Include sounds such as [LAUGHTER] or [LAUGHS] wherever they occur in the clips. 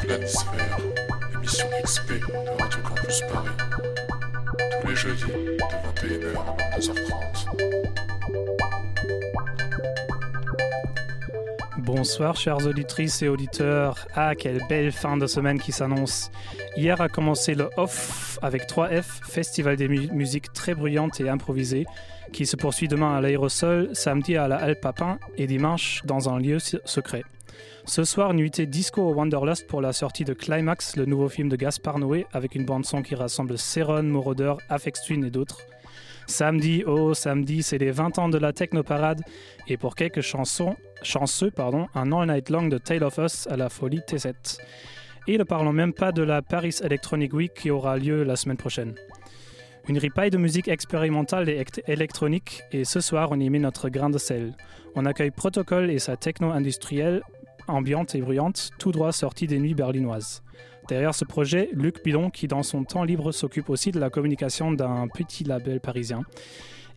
Planisphère, émission XP de Radio Campus Paris. Tous les jeudis de 21h à 22h30. Bonsoir chères auditrices et auditeurs. Ah, quelle belle fin de semaine qui s'annonce. Hier a commencé le OFF avec 3F, festival des mu musiques très bruyantes et improvisées, qui se poursuit demain à l'aérosol, samedi à la Halle Papin et dimanche dans un lieu secret. Ce soir, nuitée disco au Wanderlust pour la sortie de Climax, le nouveau film de Gaspard Noé, avec une bande-son qui rassemble Céron, Moroder, Afex Twin et d'autres. Samedi, oh samedi, c'est les 20 ans de la Technoparade et pour quelques chansons, chanceux, pardon, un All Night Long de Tale of Us à la folie T7. Et ne parlons même pas de la Paris Electronic Week qui aura lieu la semaine prochaine. Une ripaille de musique expérimentale et électronique et ce soir on y met notre grain de sel. On accueille Protocol et sa techno industrielle ambiante et bruyante, tout droit sortie des nuits berlinoises. Derrière ce projet, Luc Bidon, qui dans son temps libre s'occupe aussi de la communication d'un petit label parisien.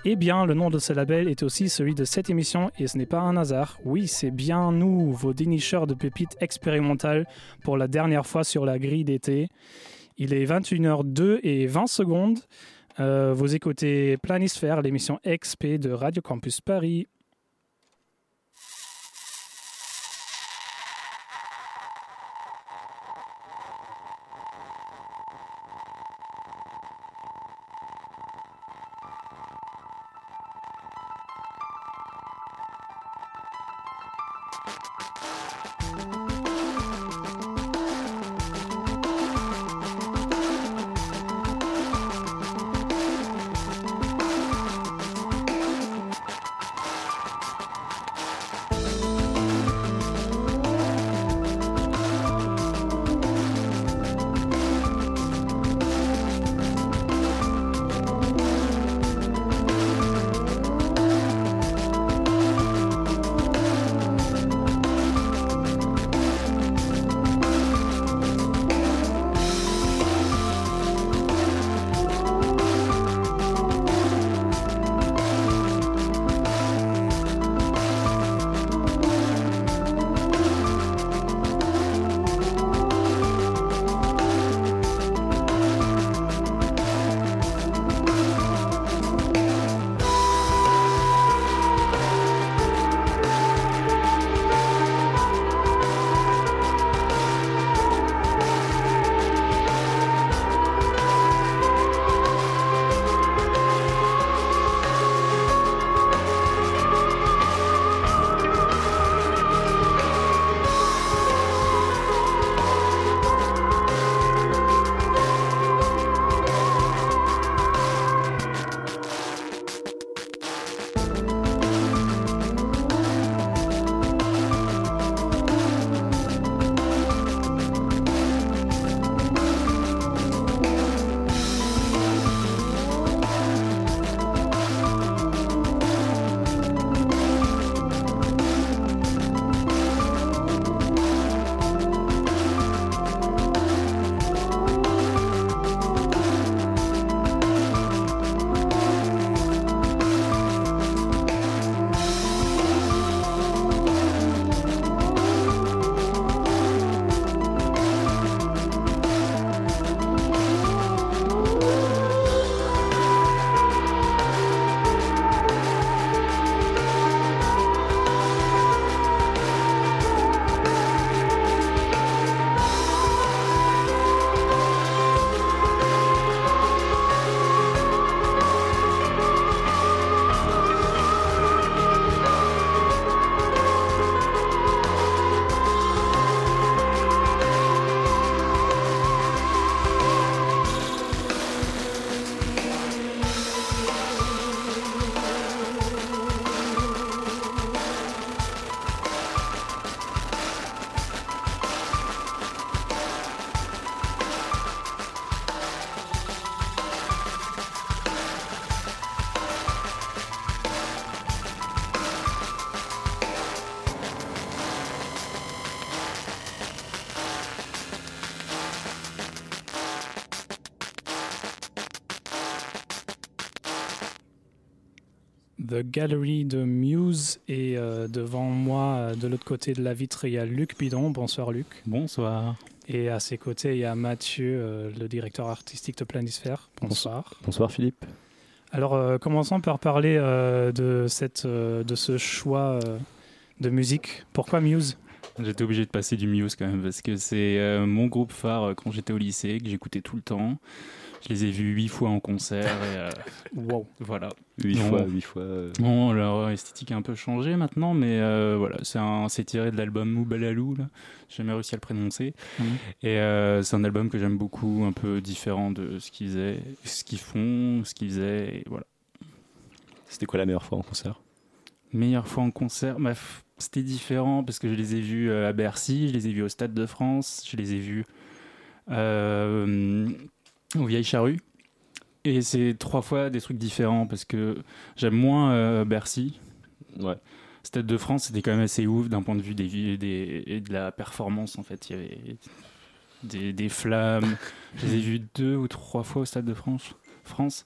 Eh bien, le nom de ce label est aussi celui de cette émission et ce n'est pas un hasard. Oui, c'est bien nous, vos dénicheurs de pépites expérimentales pour la dernière fois sur la grille d'été. Il est 21h02 et 20 secondes. Euh, vous écoutez Planisphère, l'émission XP de Radio Campus Paris. Gallery de Muse et euh, devant moi, euh, de l'autre côté de la vitre, il y a Luc Bidon. Bonsoir Luc. Bonsoir. Et à ses côtés, il y a Mathieu, euh, le directeur artistique de Planisphère. Bonsoir. Bonsoir Philippe. Alors euh, commençons par parler euh, de, cette, euh, de ce choix euh, de musique. Pourquoi Muse? J'étais obligé de passer du Muse quand même parce que c'est euh, mon groupe phare quand j'étais au lycée, que j'écoutais tout le temps. Je les ai vus huit fois en concert et euh, [LAUGHS] Wow. voilà. Huit fois, huit fois. euh, Bon, leur esthétique a un peu changé maintenant, mais euh, voilà, c'est un- c'est tiré de l'album Moubalalou, là. J'ai jamais réussi à le prononcer. Mhm. Et euh, c'est un album que j'aime beaucoup, un peu différent de ce qu'ils faisaient, ce qu'ils font, ce qu'ils faisaient, et voilà. C'était quoi la meilleure fois en concert? Meilleure fois en concert, bah, c'était différent parce que je les ai vus à Bercy, je les ai vus au Stade de France, je les ai vus euh, aux Vieilles Charrues. Et c'est trois fois des trucs différents parce que j'aime moins euh, Bercy. Ouais. Stade de France, c'était quand même assez ouf d'un point de vue des, des, et de la performance. En fait, il y avait des, des flammes. [LAUGHS] je les ai vus deux ou trois fois au Stade de France. France.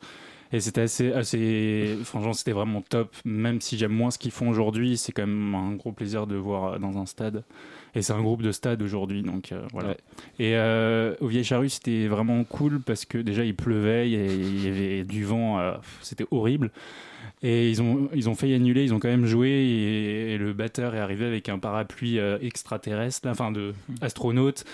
Et c'était assez, assez, franchement, c'était vraiment top. Même si j'aime moins ce qu'ils font aujourd'hui, c'est quand même un gros plaisir de voir dans un stade. Et c'est un groupe de stade aujourd'hui, donc euh, voilà. Ouais. Et euh, au Vieille Charrue, c'était vraiment cool parce que déjà il pleuvait, il y avait du vent, euh, c'était horrible. Et ils ont, ils ont failli annuler, ils ont quand même joué et, et le batteur est arrivé avec un parapluie extraterrestre, là, enfin de astronaute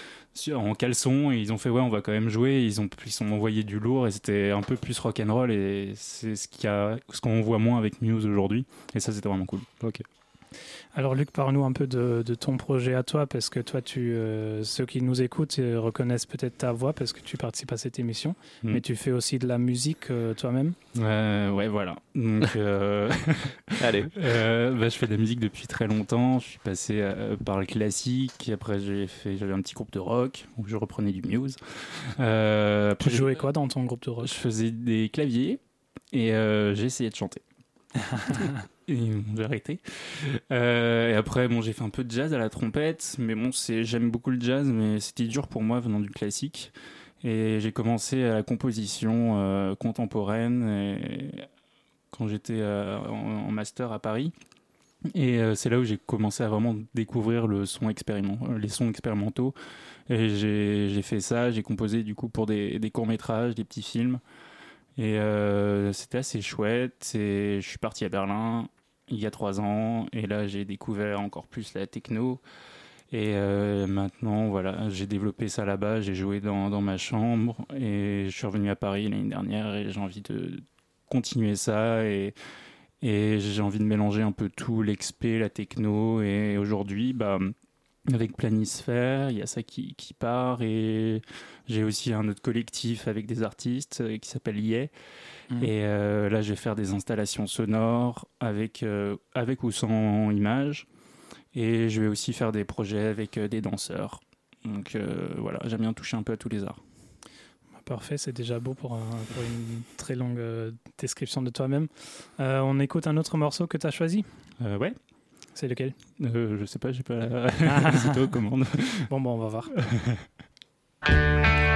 en caleçon et ils ont fait ouais on va quand même jouer. Ils ont ils sont envoyé du lourd et c'était un peu plus rock and roll et c'est ce qu'il y a, ce qu'on voit moins avec Muse aujourd'hui et ça c'était vraiment cool. Alors Luc, parle-nous un peu de, de ton projet à toi, parce que toi, tu, euh, ceux qui nous écoutent euh, reconnaissent peut-être ta voix, parce que tu participes à cette émission, Mm. mais tu fais aussi de la musique euh, toi-même? Ouais ouais voilà. Donc euh, [LAUGHS] Allez. [LAUGHS] Euh, bah, je fais de la musique depuis très longtemps. Je suis passé euh, par le classique. Après, j'ai fait, j'avais un petit groupe de rock où je reprenais du Muse. Euh, Tu jouais quoi dans ton groupe de rock? Je faisais des claviers et euh, j'ai essayé de chanter. [LAUGHS] j'ai arrêté. Euh, et après, bon, j'ai fait un peu de jazz à la trompette, mais bon, c'est, j'aime beaucoup le jazz, mais c'était dur pour moi venant du classique. Et j'ai commencé à la composition euh, contemporaine quand j'étais euh, en, master à Paris. Et c'est là où j'ai commencé à vraiment découvrir le son expériment, les sons expérimentaux. Et j'ai fait ça, j'ai composé du coup pour des courts-métrages, des petits films. Et euh, c'était assez chouette. Et je suis parti à Berlin il y a trois ans. Et là, j'ai découvert encore plus la techno. Et euh, maintenant, voilà, j'ai développé ça là-bas. J'ai joué dans, dans ma chambre. Et je suis revenu à Paris l'année dernière. Et j'ai envie de continuer ça. Et, et j'ai envie de mélanger un peu tout, l'expé, la techno. Et aujourd'hui, bah, avec Planisphère, il y a ça qui, qui part. Et j'ai aussi un autre collectif avec des artistes euh, qui s'appelle Yé. Mhm. Et euh, là, je vais faire des installations sonores avec, euh, avec ou sans images. Et je vais aussi faire des projets avec euh, des danseurs. Donc euh, voilà, j'aime bien toucher un peu à tous les arts. Parfait, c'est déjà beau pour, un- pour une très longue description de toi-même. Euh, on écoute un autre morceau que tu as choisi? Euh, ouais, C'est lequel? Euh, je sais pas, j'ai pas [LAUGHS] la... C'est toi aux commandes. Bon, bon, on va voir. [LAUGHS]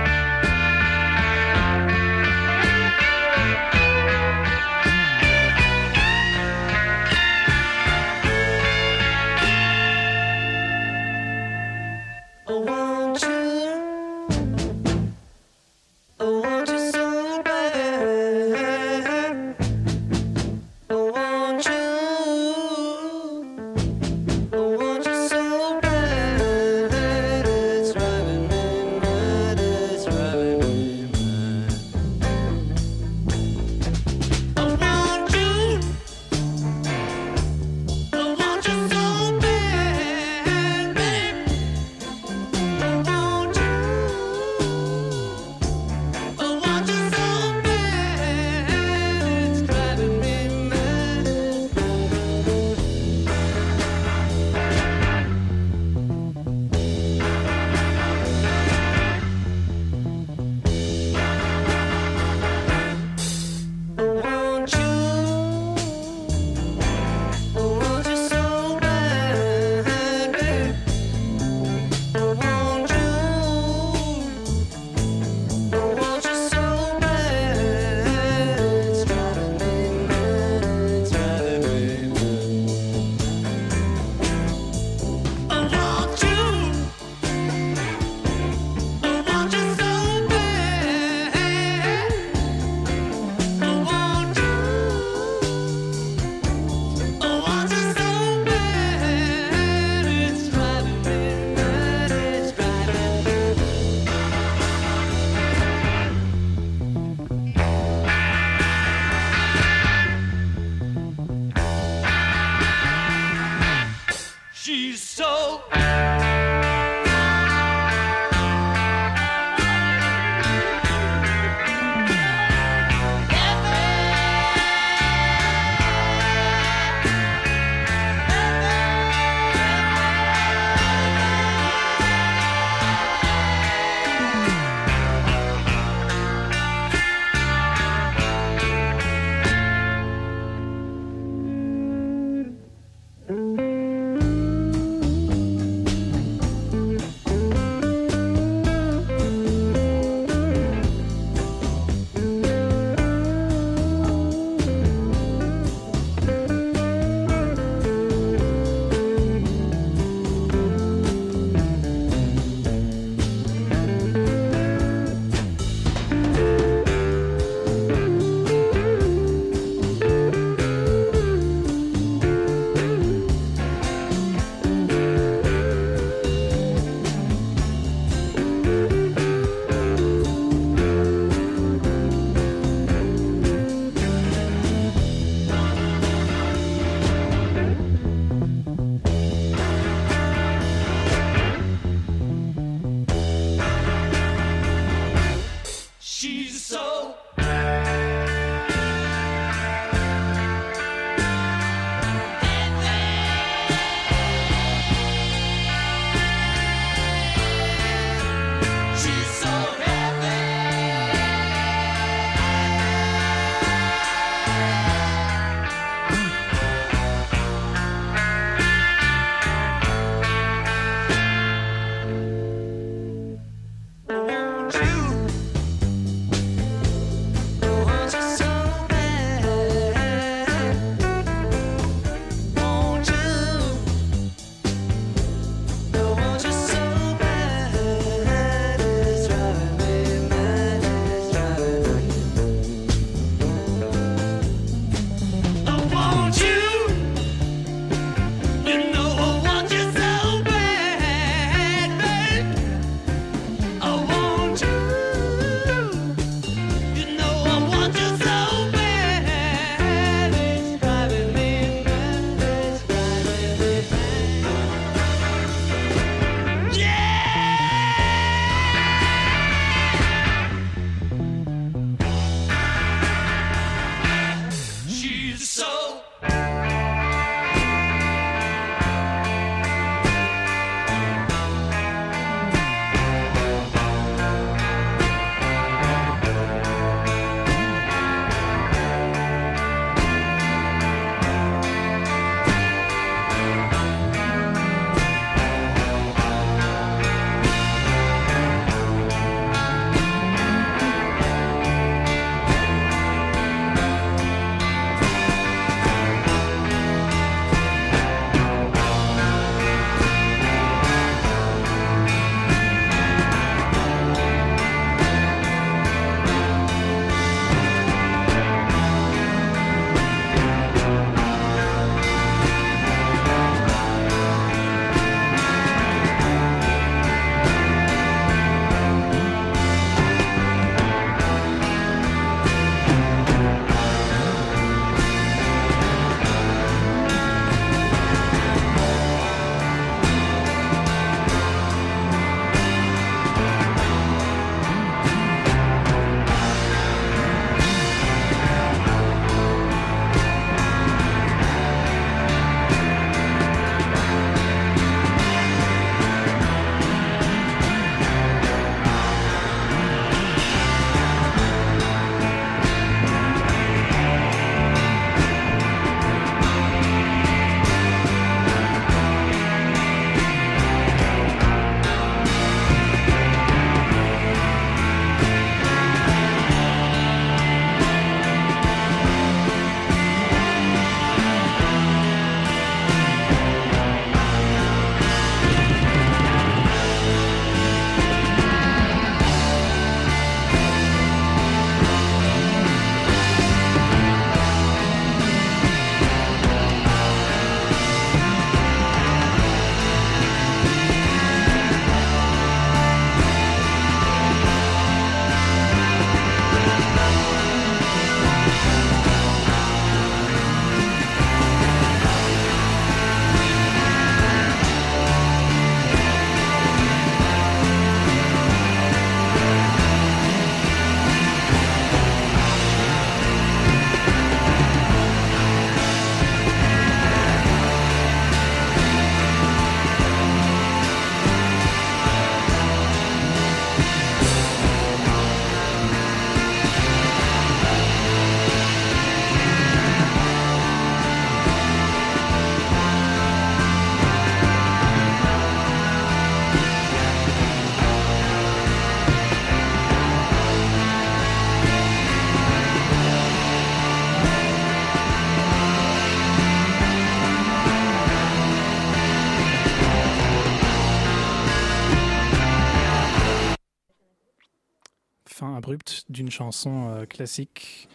d'une chanson euh, classique.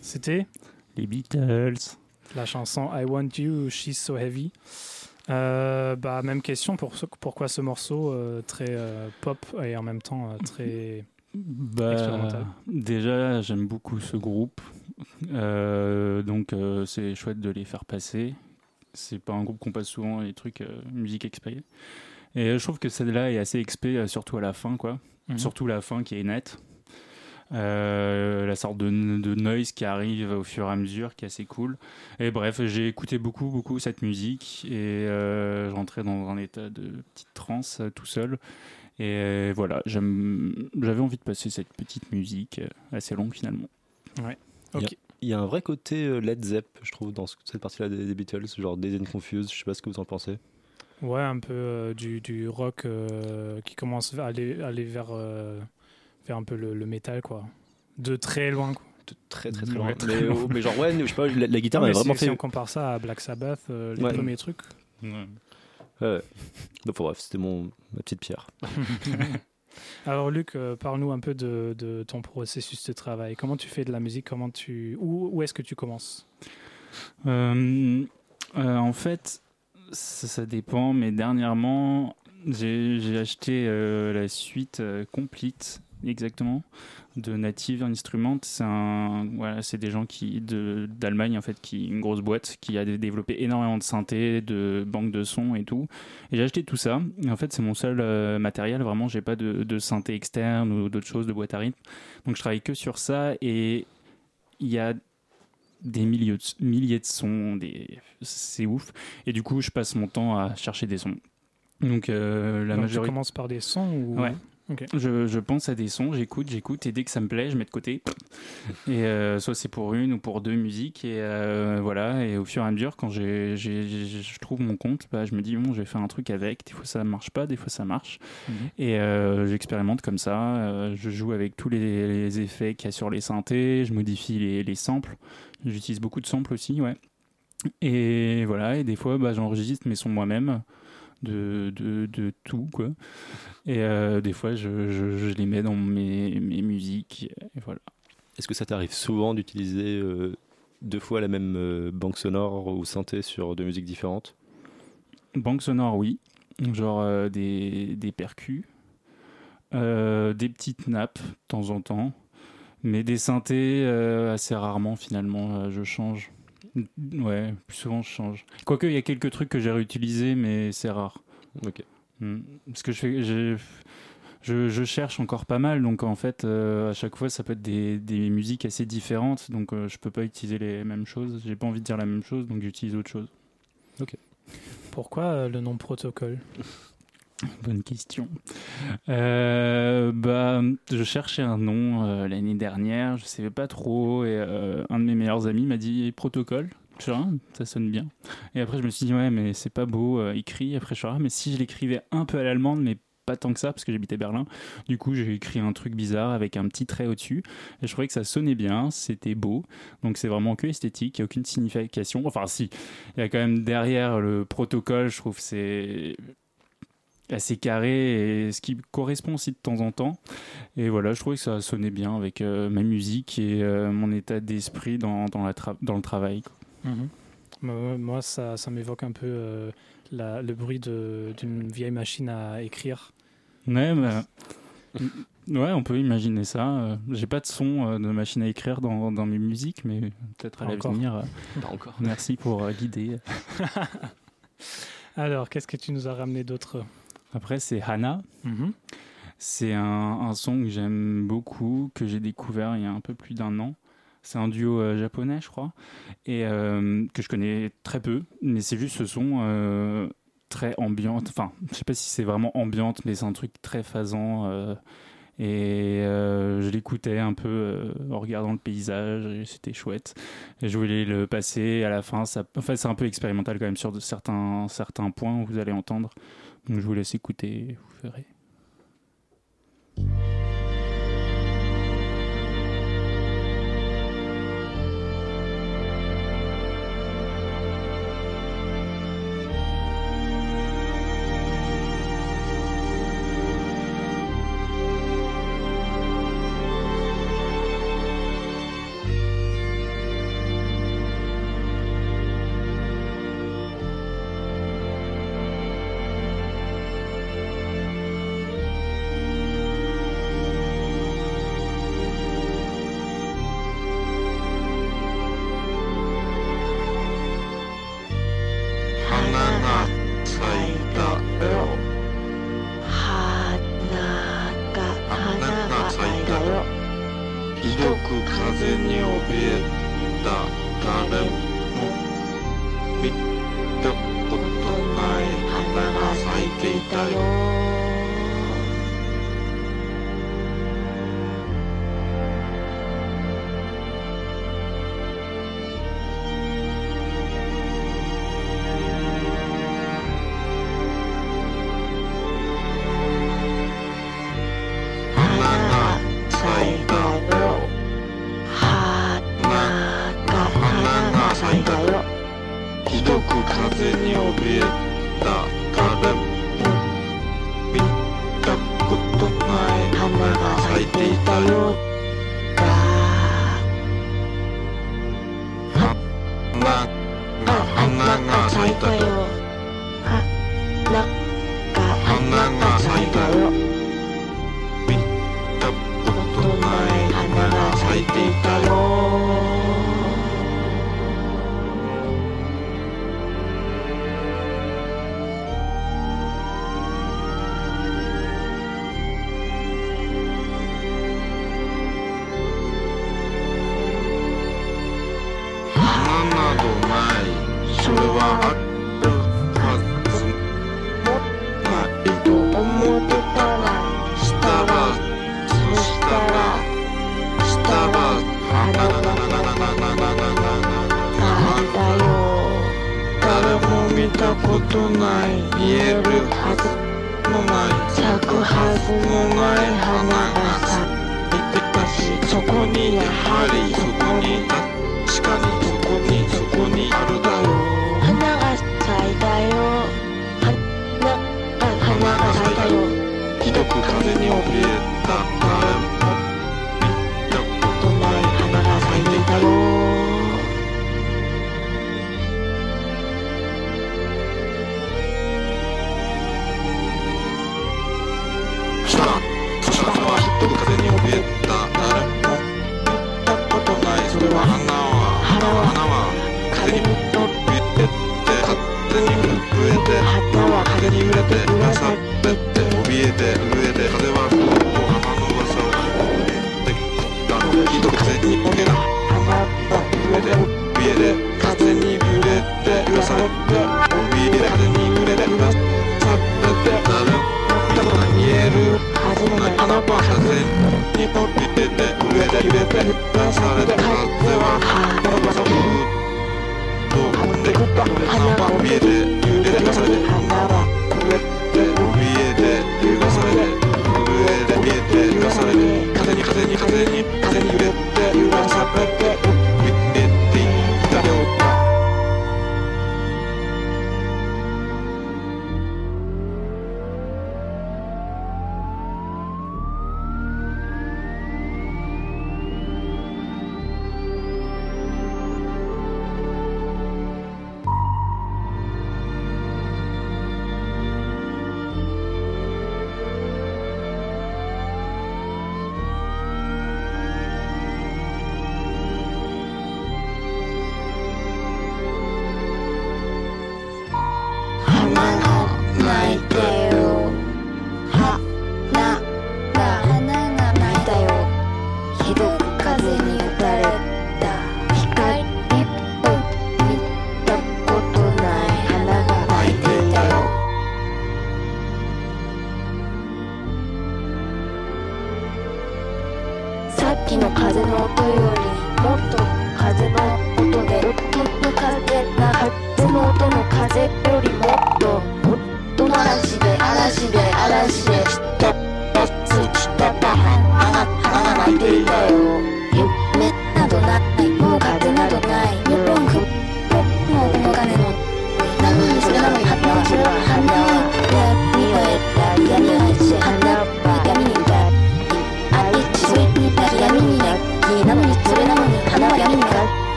C'était Les Beatles. la chanson I Want You, She's So Heavy. Euh, bah, même question, pour ce- pourquoi ce morceau euh, très pop et en même temps très... Bah, Expérimental? déjà, j'aime beaucoup ce groupe. Donc, c'est chouette de les faire passer. C'est pas un groupe qu'on passe souvent les trucs musique expé. Et je trouve que celle-là est assez expé, surtout à la fin, quoi. Mhm. Surtout la fin qui est nette. Euh, la sorte de, de noise qui arrive au fur et à mesure, qui est assez cool. Et bref, j'ai écouté beaucoup, beaucoup cette musique et euh, j'entrais dans un état de petite transe euh, tout seul. Et euh, voilà, j'avais envie de passer cette petite musique euh, assez longue finalement. Il y a un vrai côté Led Zepp, je trouve, dans ce- cette partie-là des, des Beatles, genre Dazed and Confused, je sais pas ce que vous en pensez. Ouais, un peu euh, du, du rock euh, qui commence à aller, aller vers, euh, vers un peu le, le métal, quoi. De très loin, quoi. De Très très très Ouais, loin. très mais, loin. mais genre, ouais, je sais pas, la, la guitare Non, mais vraiment si, fait. si on compare ça à Black Sabbath, euh, les Ouais. premiers trucs. Ouais, ouais. Donc, bref, c'était mon, ma petite pierre. [LAUGHS] Alors Luc, euh, parle-nous un peu de, de ton processus de travail. Comment tu fais de la musique? Comment tu Où, où est-ce que tu commences? Euh, euh, en fait, ça, ça dépend, mais dernièrement, j'ai j'ai acheté euh, la suite euh, complete, exactement, de Native Instruments. C'est voilà, c'est des gens qui de d'Allemagne en fait, qui une grosse boîte qui a dé- développé énormément de synthés, de banques de sons et tout. Et j'ai acheté tout ça. Et en fait, c'est mon seul euh, matériel. Vraiment, j'ai pas de, de synthé externe ou d'autres choses, de boîte à rythme. Donc, je travaille que sur ça et il y a des milliers de, milliers de sons, des... c'est ouf. Et du coup, je passe mon temps à chercher des sons. Donc, euh, la Donc, majorité. Tu commences par des sons ou... Ouais. Je, je pense à des sons, j'écoute, j'écoute, et dès que ça me plaît, je mets de côté. Et euh, soit c'est pour une ou pour deux musiques, et euh, voilà. Et au fur et à mesure, quand j'ai, je trouve mon compte, bah, je me dis, bon, je vais faire un truc avec. Des fois ça marche pas, des fois ça marche. Mhm. Et euh, j'expérimente comme ça. je joue avec tous les, les effets qu'il y a sur les synthés, je modifie les, les samples. J'utilise beaucoup de samples aussi, ouais. Et voilà, et des fois, bah, j'enregistre mes sons moi-même. De, de, de tout quoi. Et euh, des fois je, je, je les mets dans mes, mes musiques et voilà. Est-ce que ça t'arrive souvent d'utiliser euh, deux fois la même euh, banque sonore ou synthé sur deux musiques différentes? Banque sonore oui. Genre des, des percus des petites nappes de temps en temps. Mais des synthés assez rarement finalement je change ouais plus souvent je change quoique il y a quelques trucs que j'ai réutilisés mais c'est rare Ok. Mm. Parce que je, fais, je, je cherche encore pas mal, donc en fait, euh, à chaque fois, ça peut être des, des musiques assez différentes, donc euh, je peux pas utiliser les mêmes choses. J'ai pas envie de dire la même chose, donc j'utilise autre chose. Pourquoi euh, le nom protocole? [LAUGHS] Bonne question. Euh, bah, je cherchais un nom euh, l'année dernière, je savais pas trop, et euh, un de mes meilleurs amis m'a dit protocole. Suis ah, ça sonne bien. Et après, je me suis dit, ouais, mais c'est pas beau écrit. Après, je suis ah, mais si je l'écrivais un peu à l'allemande, mais pas tant que ça, parce que j'habitais Berlin. Du coup, j'ai écrit un truc bizarre avec un petit trait au-dessus. Et je trouvais que ça sonnait bien, c'était beau. Donc, c'est vraiment que esthétique, il n'y a aucune signification. Enfin, si, il y a quand même derrière le protocole, je trouve c'est assez carré et ce qui correspond aussi de temps en temps. Et voilà, je trouvais que ça sonnait bien avec euh, ma musique et euh, mon état d'esprit dans, dans, la dans le travail. quoi. Moi, moi, ça, ça m'évoque un peu euh, la- le bruit de- d'une vieille machine à écrire. Ouais, bah, ouais, on peut imaginer ça. J'ai pas de son de machine à écrire dans, dans mes musiques, mais peut-être à l'avenir. [LAUGHS] Pas encore. Merci pour euh, l'idée. [LAUGHS] Alors, qu'est-ce que tu nous as ramené d'autre? Après, c'est Hana. Mhm. C'est un, un son que j'aime beaucoup, que j'ai découvert il y a un peu plus d'un an. C'est un duo euh, japonais, je crois, et euh, que je connais très peu, mais c'est juste ce son euh, très ambiante. Enfin, je sais pas si c'est vraiment ambiante, mais c'est un truc très phasant. et je l'écoutais un peu en regardant le paysage, et c'était chouette. Et je voulais le passer à la fin. Ça, enfin, c'est un peu expérimental quand même sur de certains, certains points où vous allez entendre. Je vous laisse écouter, vous verrez.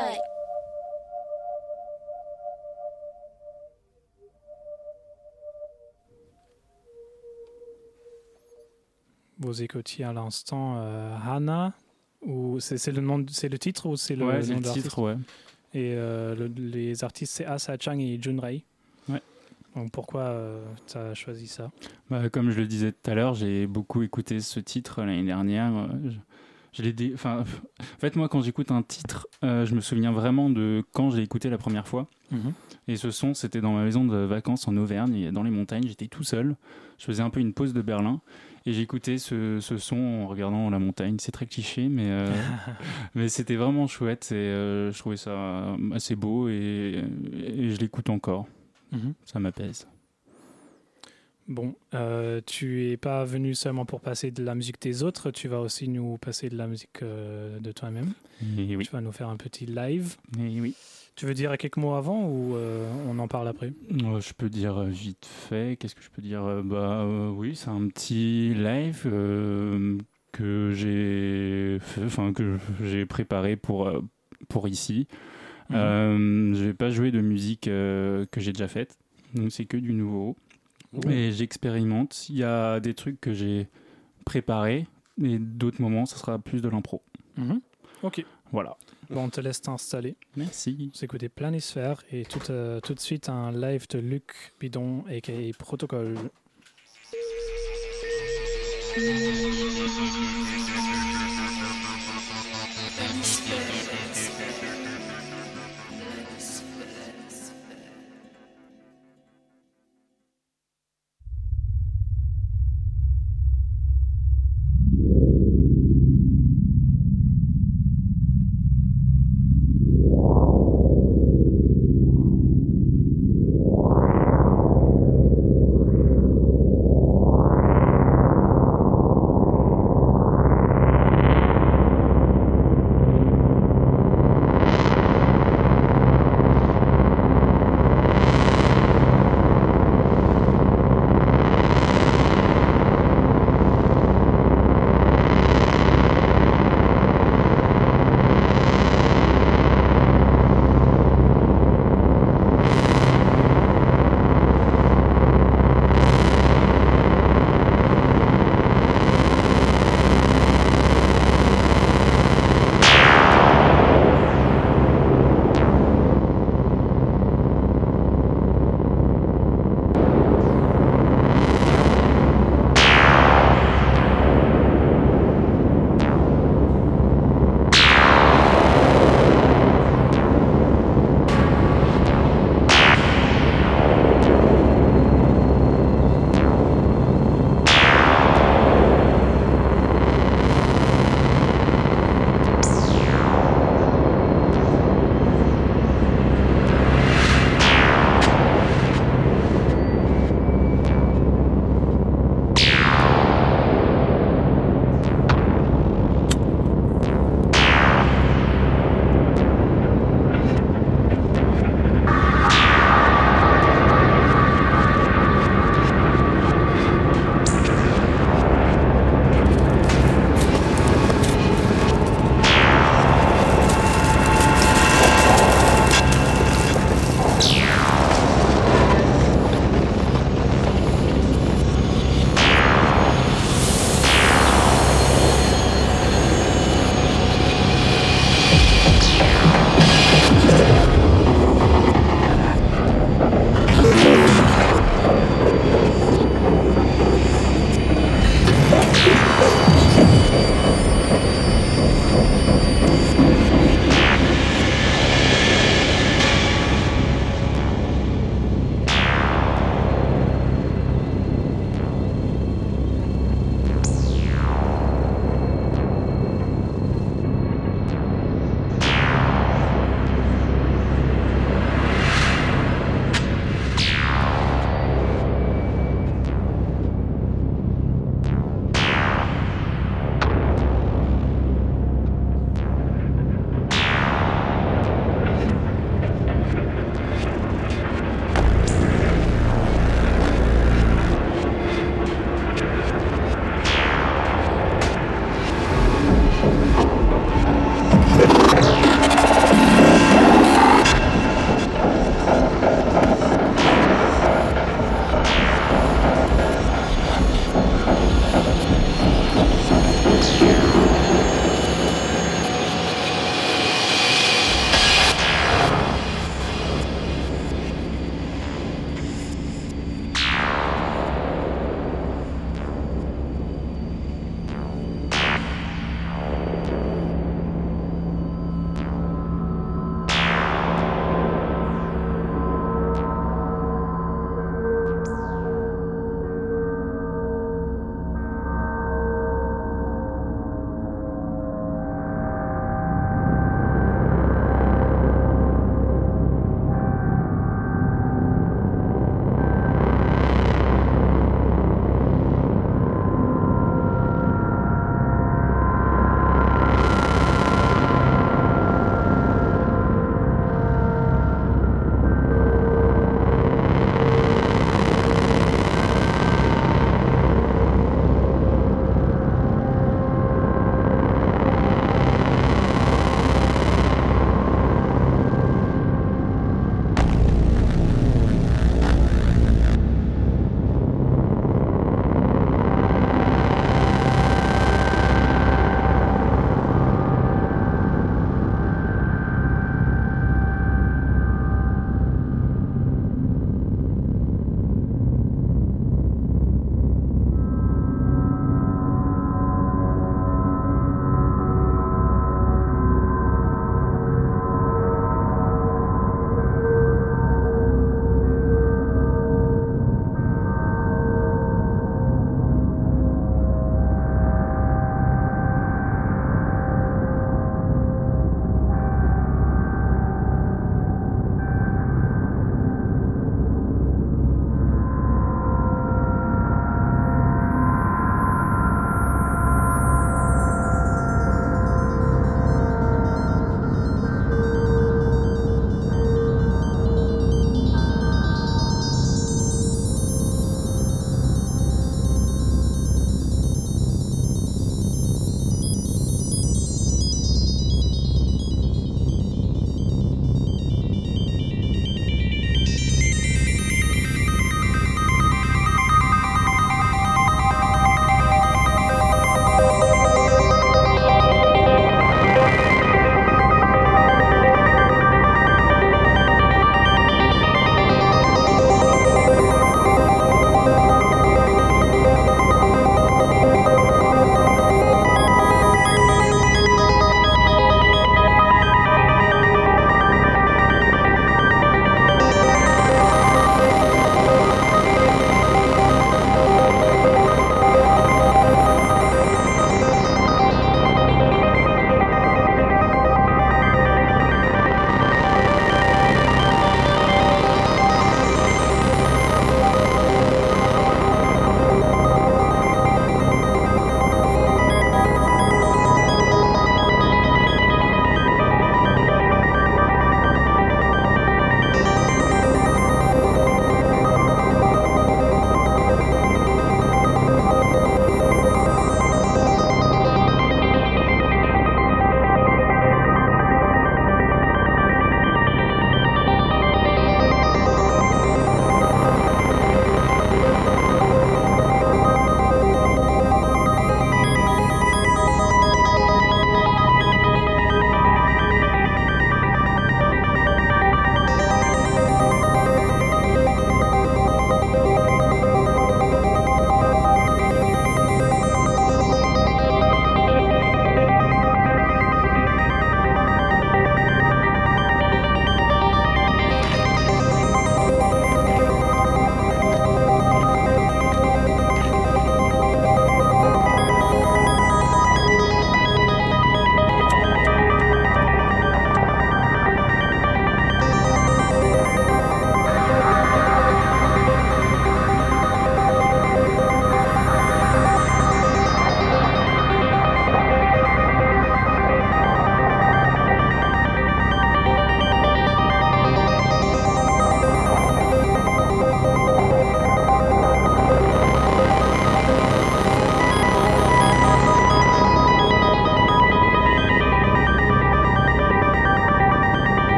さい Vous écoutiez à l'instant euh, Hana, ou c'est c'est le nom, de- c'est le titre ou c'est le ouais, c'est nom le titre, ouais. Et euh, le- les artistes c'est Asa Chang et Junrei. Ouais. Donc pourquoi tu as choisi ça? Bah, comme je le disais tout à l'heure, j'ai beaucoup écouté ce titre l'année dernière. euh, Je, je l'ai dé- enfin, en fait, moi, quand j'écoute un titre, euh, je me souviens vraiment de quand je l'ai écouté la première fois. Et ce son, c'était dans ma maison de vacances en Auvergne, et dans les montagnes. J'étais tout seul. Je faisais un peu une pause de Berlin. Et j'écoutais ce, ce son en regardant la montagne. C'est très cliché, mais, euh, [LAUGHS] mais c'était vraiment chouette. Et euh, je trouvais ça assez beau et, et je l'écoute encore. Mhm. Ça m'apaise. Bon, euh, tu es pas venu seulement pour passer de la musique des autres, tu vas aussi nous passer de la musique euh, de toi-même. Oui. Tu vas nous faire un petit live. Et oui. Tu veux dire quelques mots avant ou euh, on en parle après? Je peux dire vite fait. Qu'est-ce que je peux dire? Bah oui, c'est un petit live que j'ai, enfin que j'ai préparé pour pour ici. Euh, je vais pas jouer de musique que j'ai déjà faite, donc c'est que du nouveau. Et j'expérimente. Il y a des trucs que j'ai préparés, et d'autres moments, ça sera plus de l'impro. Mhm. Ok. Voilà. Bon, on te laisse t'installer. Merci. Vous écoutez Planisphère et tout, euh, tout de suite un live de Luc Bidon aka Protocole.「[LAUGHS]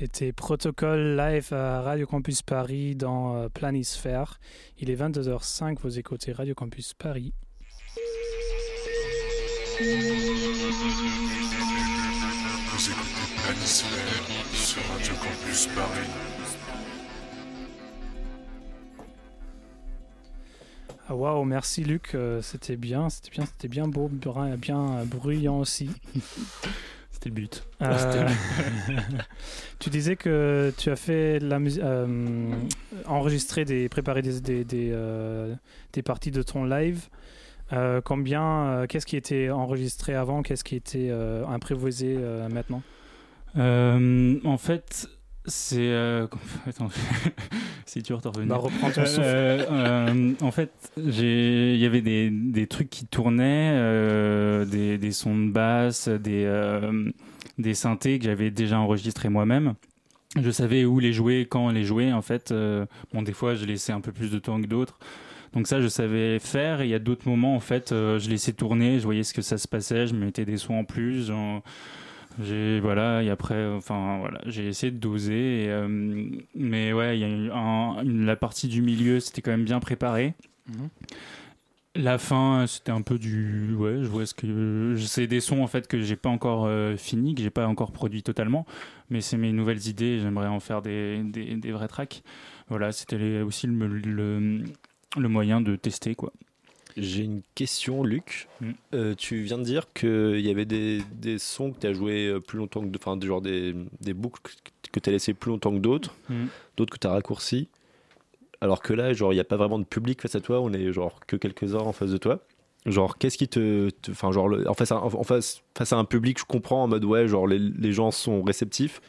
C'était Protocole live à Radio Campus Paris dans euh, Planisphère. Il est 22h05, vous écoutez Radio Campus Paris. Vous écoutez Planisphère sur Radio Campus Paris. Ah waouh, merci Luc, euh, c'était bien, c'était bien, c'était bien beau, bien, bien euh, bruyant aussi. [LAUGHS] C'était le but. Euh, [LAUGHS] tu disais que tu as fait la musique, enregistrer des, préparer des, des, des, euh, des parties de ton live. Euh, combien, euh, qu'est-ce qui était enregistré avant, qu'est-ce qui était euh, improvisé euh, maintenant? Euh, en fait, c'est. euh, [LAUGHS] Attends, [LAUGHS] c'est dur de revenir. Bah, reprends ton souffle. Euh, euh, en fait, il y avait des, des trucs qui tournaient, euh, des, des sons de basse, des, des synthés que j'avais déjà enregistrés moi-même. Je savais où les jouer, quand les jouer. En fait, bon, des fois, je laissais un peu plus de temps que d'autres. Donc ça, je savais faire. Et il y a d'autres moments, en fait, je laissais tourner, je voyais ce que ça se passait, je me mettais des sons en plus. genre, j'ai voilà et après enfin voilà j'ai essayé de doser et, euh, mais ouais il y a un- une- la partie du milieu c'était quand même bien préparé Mhm. la fin c'était un peu du ouais je vois ce que c'est des sons en fait que j'ai pas encore euh, fini que j'ai pas encore produit totalement mais c'est mes nouvelles idées j'aimerais en faire des, des, des vrais tracks. Voilà c'était aussi le, le, le moyen de tester quoi J'ai une question, Luc. Mm. Euh, tu viens de dire qu'il y avait des, des sons que tu as joué euh, plus longtemps que. Enfin, genre des, des boucles que tu as laissé plus longtemps que d'autres, Mhm. d'autres que tu as raccourcis. Alors que là, genre, il n'y a pas vraiment de public face à toi, on est genre que quelques-uns en face de toi. Genre, qu'est-ce qui te. Enfin, genre, le- en, face à, en face, face à un public, je comprends en mode, ouais, genre, les, les gens sont réceptifs.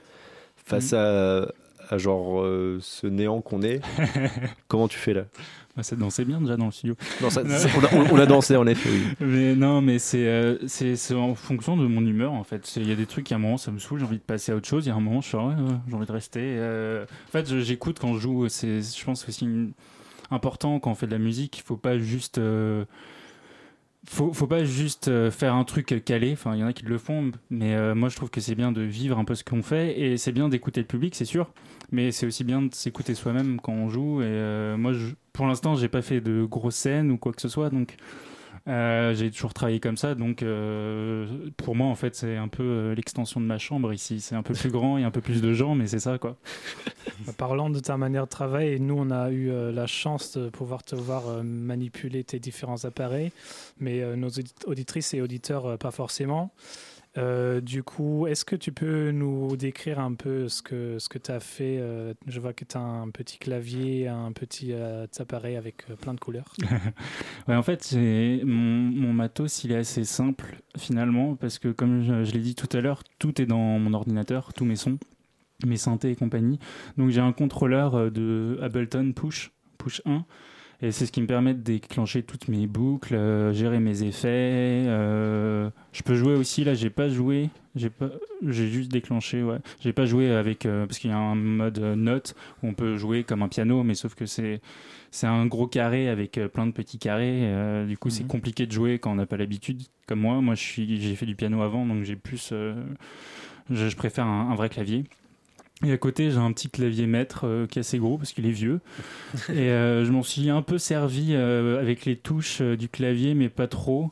Face à, à, genre, euh, ce néant qu'on est, [LAUGHS] comment tu fais là? Bah, ça dansait bien déjà dans le studio Non, ça- ça- [LAUGHS] on, a, on- on a dansé, en effet, oui. Mais non, mais c'est euh, c'est c'est en fonction de mon humeur en fait. C'est- Il y a des trucs, à un moment ça me saoule, j'ai envie de passer à autre chose. Il y a un moment, je suis ouais, j'ai envie de rester. euh. En fait, j'écoute quand je joue. C'est, je pense aussi une- important quand on fait de la musique. Il faut pas juste euh, faut, faut pas juste euh, faire un truc calé. Enfin, il y en a qui le font, mais euh, moi je trouve que c'est bien de vivre un peu ce qu'on fait et c'est bien d'écouter le public, c'est sûr. Mais c'est aussi bien de s'écouter soi-même quand on joue. Et euh, moi, je, pour l'instant, j'ai pas fait de grosses scènes ou quoi que ce soit, donc euh, j'ai toujours travaillé comme ça. Donc euh, pour moi, en fait, c'est un peu euh, l'extension de ma chambre ici. C'est un peu plus grand et un peu plus de gens, mais c'est ça, quoi. [LAUGHS] Bah, Parlant de ta manière de travailler, nous on a eu la chance de pouvoir te voir manipuler tes différents appareils, mais nos audit- auditrices et auditeurs pas forcément. Euh, du coup, est-ce que tu peux nous décrire un peu ce que, ce que tu as fait euh, Je vois que tu as un petit clavier, un petit euh, appareil avec plein de couleurs. [LAUGHS] Ouais, en fait, mon, matos, il est assez simple finalement, parce que comme je, l'ai dit tout à l'heure, tout est dans mon ordinateur, tous mes sons, mes synthés et compagnie. Donc j'ai un contrôleur de Ableton Push, Push 1, et c'est ce qui me permet de déclencher toutes mes boucles, euh, gérer mes effets. euh, je peux jouer aussi, là j'ai pas joué, j'ai pas, j'ai juste déclenché, ouais. J'ai pas joué avec, euh, parce qu'il y a un mode note où on peut jouer comme un piano, mais sauf que c'est c'est un gros carré avec plein de petits carrés. du coup, c'est Mhm. compliqué de jouer quand on n'a pas l'habitude. Comme moi, moi, je suis, j'ai fait du piano avant, donc j'ai plus, je, je préfère un, un vrai clavier. Et à côté, j'ai un petit clavier maître euh, qui est assez gros parce qu'il est vieux. [LAUGHS] Et euh, je m'en suis un peu servi euh, avec les touches du clavier, mais pas trop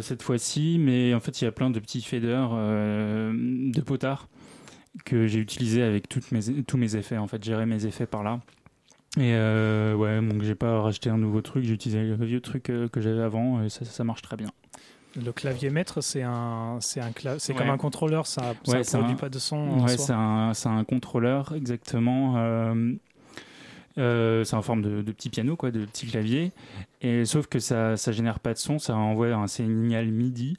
cette fois-ci. Mais en fait, il y a plein de petits faders de potard que j'ai utilisé avec toutes mes, tous mes effets. En fait, gérer mes effets par là. Et euh, ouais, donc j'ai pas racheté un nouveau truc, j'ai utilisé le vieux truc que j'avais avant et ça, ça marche très bien. Le clavier maître, c'est un, c'est un, c'est Ouais. comme un contrôleur, ça, ça Ouais, produit un- pas de son. en Ouais, soi. c'est un, c'est un contrôleur, exactement. euh, euh, c'est en forme de, de petit piano, quoi, de petit clavier. Et sauf que ça, ça génère pas de son, ça envoie un signal MIDI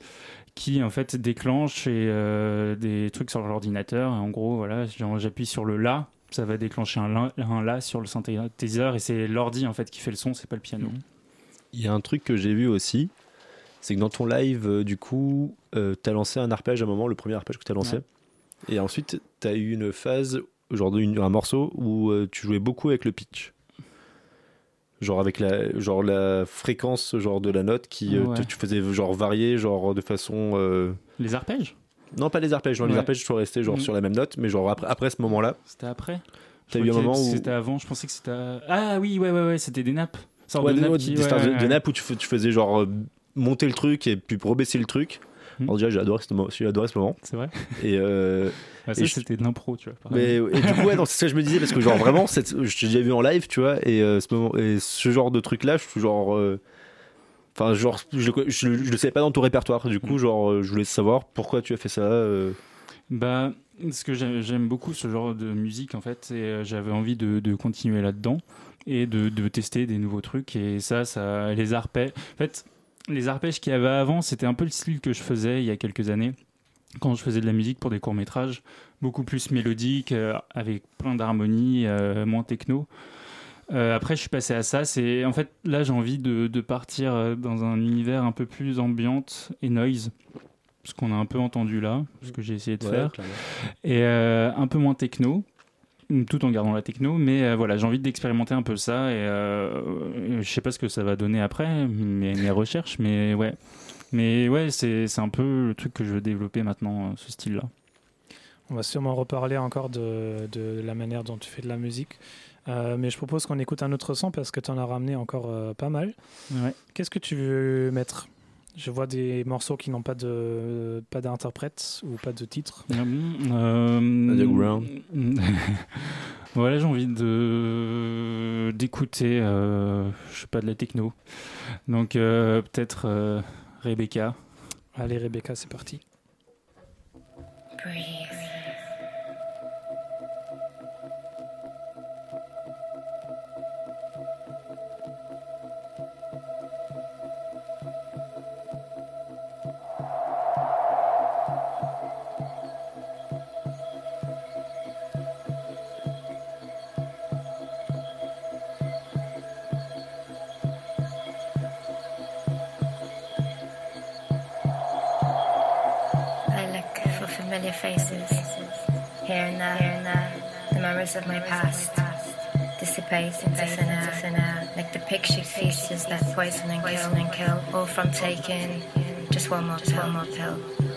qui en fait déclenche et, euh, des trucs sur l'ordinateur. Et en gros, voilà, j'appuie sur le La, ça va déclencher un La, un la sur le synthétiseur et c'est l'ordi en fait qui fait le son, c'est pas le piano. Il y a un truc que j'ai vu aussi, c'est que dans ton live, euh, du coup, tu as lancé un arpège à un moment, le premier arpège que tu as lancé. Ouais. Et ensuite, tu as eu une phase, genre une- un morceau où euh, tu jouais beaucoup avec le pitch. Genre avec la, genre la fréquence genre de la note qui euh, te- tu faisais genre varier genre de façon euh, Les arpèges? Non, pas les arpèges. Genre, Les arpèges, je suis resté genre Mm. sur la même note, mais genre après, après ce moment-là, C'était après? Je T'as eu un crois que moment où- C'était avant, je pensais que c'était. Ah oui, ouais, ouais, ouais, c'était des nappes. Sorte ouais, de des- nappes qui- des ouais, ouais, où tu, fais- tu faisais genre euh, monter le truc et puis rebaisser le truc. Mm. Alors déjà, j'ai adoré ce moment. J'ai adoré ce moment. C'est vrai Et euh, [LAUGHS] Ça, c'était de l'impro, tu vois. Mais et du coup, ouais, [LAUGHS] c'est ça que je me disais parce que genre vraiment, t'ai déjà vu en live, tu vois, et euh, ce moment, et ce genre de truc là, je suis genre, euh, enfin genre, je, le- je, le- je le savais pas dans ton répertoire. Du coup, Mm. genre, je voulais savoir pourquoi tu as fait ça. Bah, ce que j'aime beaucoup ce genre de musique, en fait, et j'avais envie de, de continuer là-dedans et de, de tester des nouveaux trucs. Et ça, ça, les arpèges. En fait, les arpèges qu'il y avait avant, c'était un peu le style que je faisais il y a quelques années quand je faisais de la musique pour des courts métrages, beaucoup plus mélodique, euh, avec plein d'harmonies, euh, moins techno. Euh, après, je suis passé à ça. C'est en fait là, j'ai envie de, de partir dans un univers un peu plus ambiante et noise, ce qu'on a un peu entendu là, ce que j'ai essayé de faire et un peu moins techno tout en gardant la techno mais euh, voilà j'ai envie d'expérimenter un peu ça et euh, je sais pas ce que ça va donner après mes, mes recherches mais ouais mais ouais c'est un peu le truc que je veux développer maintenant euh, ce style là On va sûrement reparler encore de, de la manière dont tu fais de la musique. Euh, mais je propose qu'on écoute un autre son parce que tu en as ramené encore pas mal. ouais Qu'est-ce que tu veux mettre? Je vois des morceaux qui n'ont pas de pas d'interprète ou pas de titre. Bon Euh, Underground. voilà [LAUGHS] j'ai envie de d'écouter euh, je sais pas de la techno donc euh, peut-être euh, Rebecca Allez Rebecca, c'est parti. Breathe. Memories of my past dissipate into thin air, thin air. Like the pictured faces that poison and kill and kill, all from taking just one more pill, one more pill.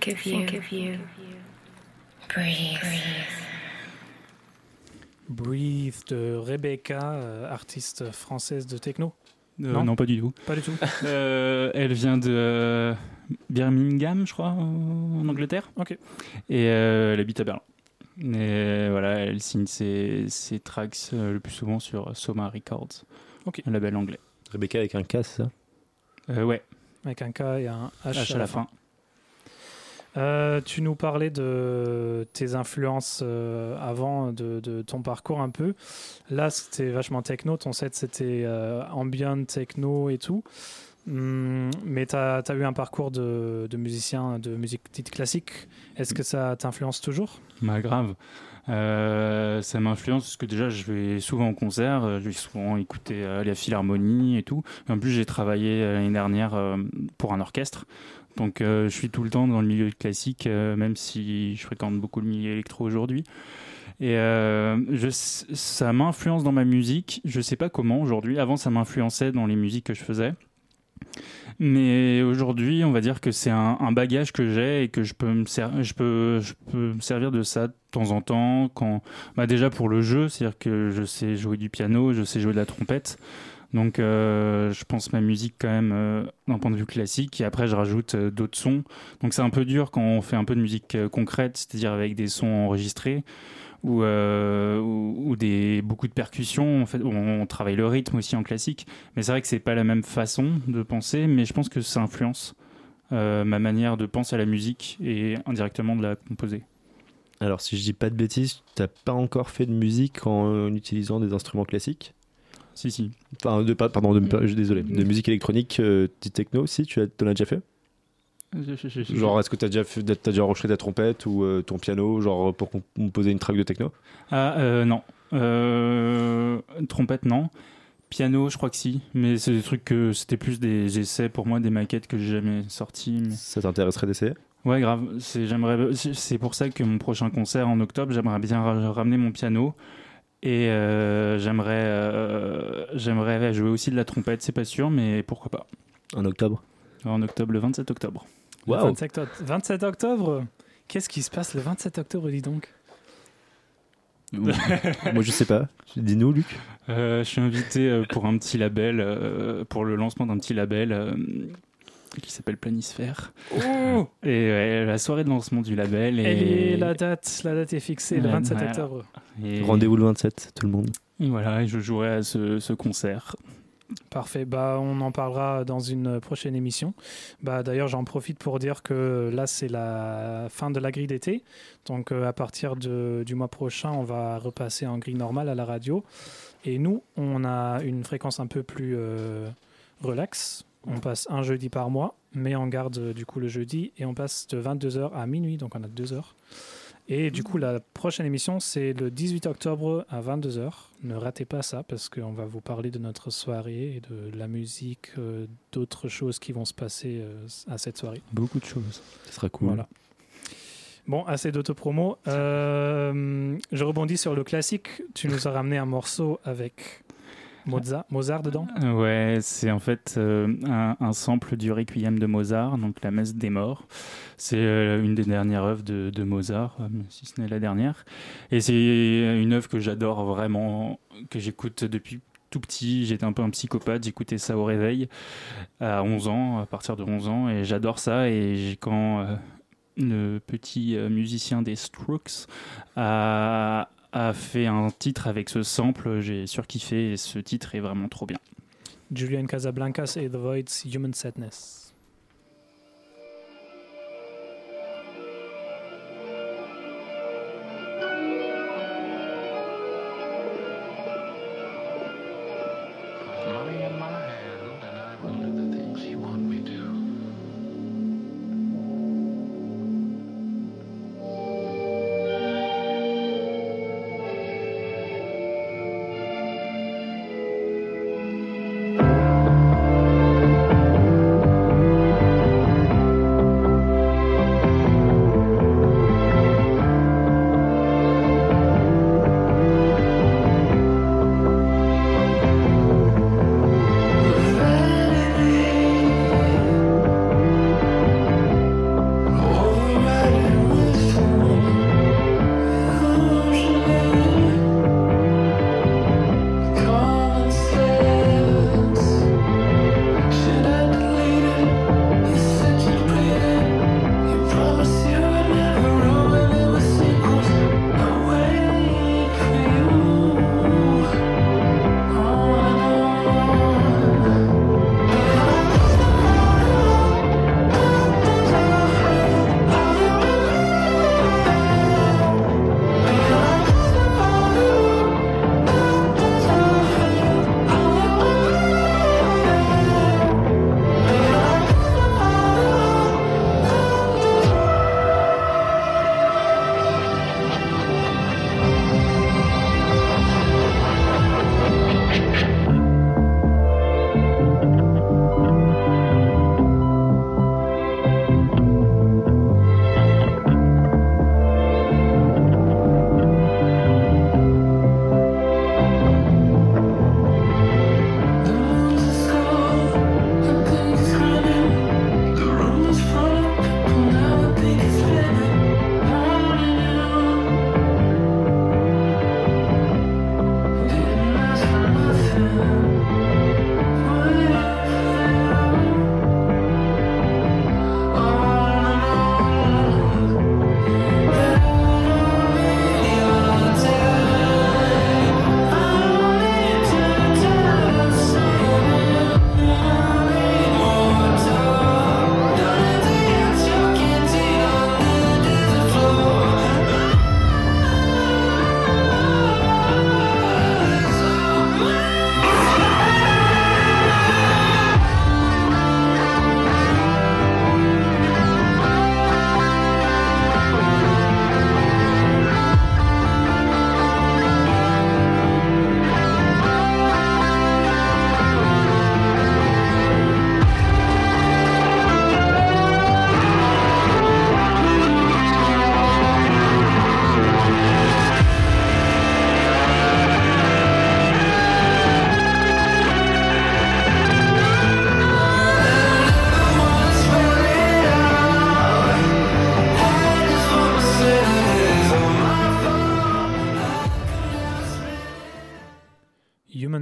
Think of you. Think of you. Breathe. Breathe de Rebecca, euh, artiste française de techno. Euh, Non? non. pas du tout. Pas du tout. [LAUGHS] Euh, elle vient de Birmingham, je crois, en Angleterre. Ok. Et euh, elle habite à Berlin. Et voilà, elle signe ses, ses tracks euh, le plus souvent sur Soma Records, Ok. un label anglais. Rebecca avec un K, c'est ça? Euh, ouais, Avec un K et un H, H à la fin. Euh, tu nous parlais de tes influences euh, avant de, ton parcours un peu. Là, c'était vachement techno. Ton set, c'était euh, ambient, techno et tout. Hum, mais tu as, eu un parcours de, musicien de musique dite classique. Est-ce que ça t'influence toujours? Bah, grave. Euh, ça m'influence parce que déjà je vais souvent en concert, je vais souvent écouter la philharmonie et tout. En plus j'ai travaillé l'année dernière pour un orchestre, donc euh, je suis tout le temps dans le milieu classique, euh, même si je fréquente beaucoup le milieu électro aujourd'hui. Et euh, ça m'influence dans ma musique. Je sais pas comment aujourd'hui. Avant ça m'influençait dans les musiques que je faisais. Mais aujourd'hui, on va dire que c'est un, bagage que j'ai et que je peux, me je, peux, je peux me servir de ça de temps en temps. Quand, bah déjà pour le jeu, c'est-à-dire que je sais jouer du piano, je sais jouer de la trompette. Donc euh, je pense ma musique quand même euh, d'un point de vue classique. Et après, je rajoute euh, d'autres sons. Donc c'est un peu dur quand on fait un peu de musique concrète, c'est-à-dire avec des sons enregistrés ou, des, beaucoup de percussions. En fait, on, travaille le rythme aussi en classique. Mais c'est vrai que c'est pas la même façon de penser, mais je pense que ça influence ma manière de penser à la musique et indirectement de la composer. Alors, si je dis pas de bêtises, t'as pas encore fait de musique en utilisant des instruments classiques? Si, si. Enfin, de, pas- pardon, de, je suis désolé. De musique électronique, euh, du techno aussi, tu as, t'en as déjà fait? Genre, est-ce que t'as déjà, fait, t'as déjà enregistré ta trompette ou euh, ton piano, genre pour com- composer une track de techno? Ah, euh, non. Euh, trompette, non. Piano, je crois que si. Mais c'est des trucs que c'était plus des essais pour moi, des maquettes que j'ai jamais sorties. mais- Ça t'intéresserait d'essayer? Ouais, grave. C'est, j'aimerais, c'est- c'est pour ça que mon prochain concert en octobre, j'aimerais bien ra- ramener mon piano. Et euh, j'aimerais, euh, j'aimerais jouer aussi de la trompette, c'est pas sûr, mais pourquoi pas. En octobre En octobre, le 27 octobre. Le Waouh 27 octobre. 27 octobre? Qu'est-ce qui se passe le 27 octobre, dis donc? [LAUGHS] Moi, je sais pas. Dis-nous, Luc. Euh, je suis invité pour un petit label, pour le lancement d'un petit label qui s'appelle Planisphère. Et ouais, la soirée de lancement du label. Et, Et la date, la date est fixée le Ouais, 27 voilà. octobre. et- Rendez-vous le 27, tout le monde. et voilà, et je jouerai à ce, ce concert. Parfait. Bah, on en parlera dans une prochaine émission. Bah, D'ailleurs, j'en profite pour dire que là, c'est la fin de la grille d'été. Donc, euh, à partir de- du mois prochain, on va repasser en grille normale à la radio. Et nous, on a une fréquence un peu plus euh, relax. On passe un jeudi par mois, mais on garde euh, du coup le jeudi et on passe de 22h à minuit, donc on a deux heures. Et du coup, la prochaine émission, c'est le 18 octobre à 22h. Ne ratez pas ça parce qu'on va vous parler de notre soirée et de la musique, euh, d'autres choses qui vont se passer euh, à cette soirée. Beaucoup de choses. Ça sera cool. Voilà. Bon, assez d'autopromo. Euh, je rebondis sur le classique. Tu nous as ramené un morceau avec Mozart, Mozart dedans? Ouais, c'est en fait euh, un, sample du Requiem de Mozart, donc la messe des morts. C'est euh, une des dernières œuvres de, Mozart, euh, si ce n'est la dernière. Et c'est une œuvre que j'adore vraiment, que j'écoute depuis tout petit. J'étais un peu un psychopathe, j'écoutais ça au réveil à 11 ans, à partir de 11 ans, et j'adore ça. Et quand le petit musicien des Strokes a, a fait un titre avec ce sample, j'ai surkiffé et ce titre est vraiment trop bien. Julian Casablancas et The Void's Human Sadness.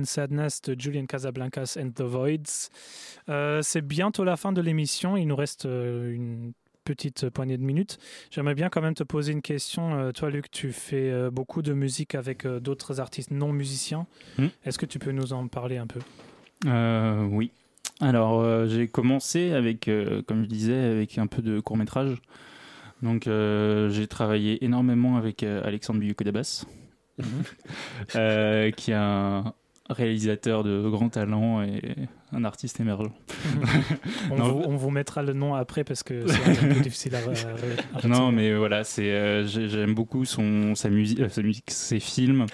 Sadness de Julian Casablancas and the Voids. Euh, c'est bientôt la fin de l'émission. Il nous reste euh, une petite poignée de minutes. J'aimerais bien quand même te poser une question. Euh, toi, Luc, tu fais euh, beaucoup de musique avec euh, d'autres artistes non musiciens. Hmm. Est-ce que tu peux nous en parler un peu? Oui. Alors, j'ai commencé avec, comme je disais, avec un peu de court métrage. Donc, j'ai travaillé énormément avec Alexandre Buyukodabas, [LAUGHS] euh, qui est un réalisateur de grand talent et un artiste émergent. on, [LAUGHS] Non. vous, on vous mettra le nom après parce que c'est un peu difficile à, à- à Non, mais voilà, c'est euh, j'ai- j'aime beaucoup son sa musique, sa musique, ses films,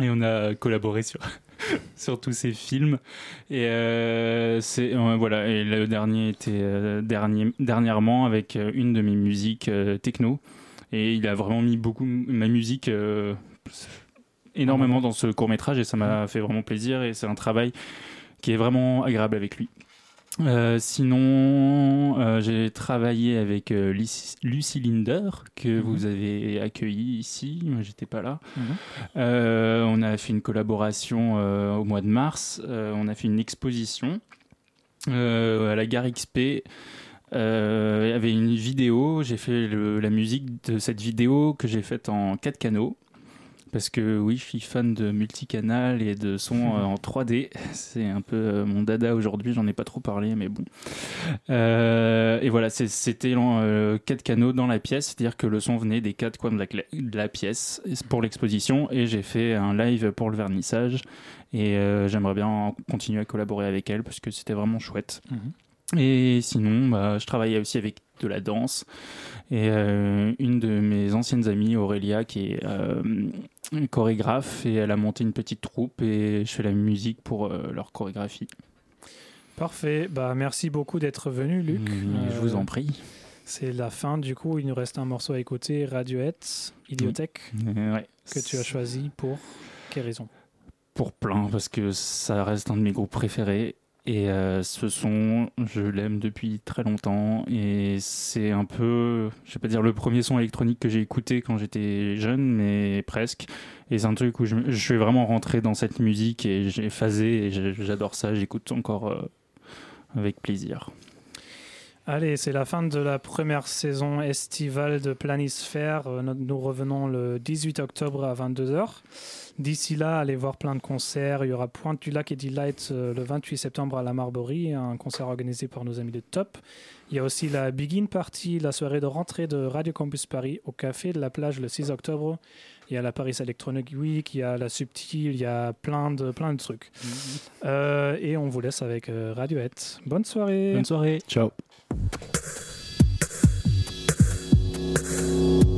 et on a collaboré sur [LAUGHS] sur tous ses films. Et euh, c'est euh, voilà, et le dernier était euh, dernier dernièrement avec euh, une de mes musiques euh, techno, et il a vraiment mis beaucoup ma musique. Énormément dans ce court métrage et ça m'a fait vraiment plaisir et c'est un travail qui est vraiment agréable avec lui. Euh, sinon, euh, j'ai travaillé avec euh, Lucy, Linder, que Mhm. vous avez accueilli ici. Moi, j'étais pas là. Mhm. Euh, on a fait une collaboration au mois de mars. On a fait une exposition à la gare XP. Il y avait une vidéo. J'ai fait le- la musique de cette vidéo que j'ai faite en 4 canaux. Parce que oui, je suis fan de multicanal et de son [LAUGHS] euh, en 3D. C'est un peu euh, mon dada aujourd'hui, j'en ai pas trop parlé, mais bon. Euh, et voilà, c'était euh, quatre canaux dans la pièce, c'est-à-dire que le son venait des quatre coins de la, cla- de la pièce pour l'exposition. Et j'ai fait un live pour le vernissage. Et euh, j'aimerais bien continuer à collaborer avec elle parce que c'était vraiment chouette. Mhm. Et sinon, bah, je travaillais aussi avec de la danse. Et euh, une de mes anciennes amies, Aurélia, qui est euh, chorégraphe, et elle a monté une petite troupe et je fais la musique pour euh, leur chorégraphie. Parfait. Bah, merci beaucoup d'être venu, Luc. Je vous en prie. C'est la fin, du coup, il nous reste un morceau à écouter, Radiohead, Idiotech, ouais. que tu as choisi pour quelle raison? Pour plein, parce que ça reste un de mes groupes préférés. Et euh, ce son, je l'aime depuis très longtemps. Et c'est un peu, je vais pas dire le premier son électronique que j'ai écouté quand j'étais jeune, mais presque. Et c'est un truc où je, suis vraiment rentré dans cette musique et j'ai phasé et j'adore ça. J'écoute encore euh, avec plaisir. Allez, c'est la fin de la première saison estivale de Planisphère. Euh, Nous revenons le 18 octobre à 22h. D'ici là, allez voir plein de concerts. Il y aura Pointe du Lac et Delight euh, le 28 septembre à la Marborie, un concert organisé par nos amis de Top. Il y a aussi la Begin Party, la soirée de rentrée de Radio Campus Paris au Café de la Plage le 6 octobre. Il y a la Paris Electronic Week, il y a la Subtil, il y a plein de, plein de trucs. Euh, et on vous laisse avec Radiohead. Bonne soirée Bonne soirée. Ciao. thank you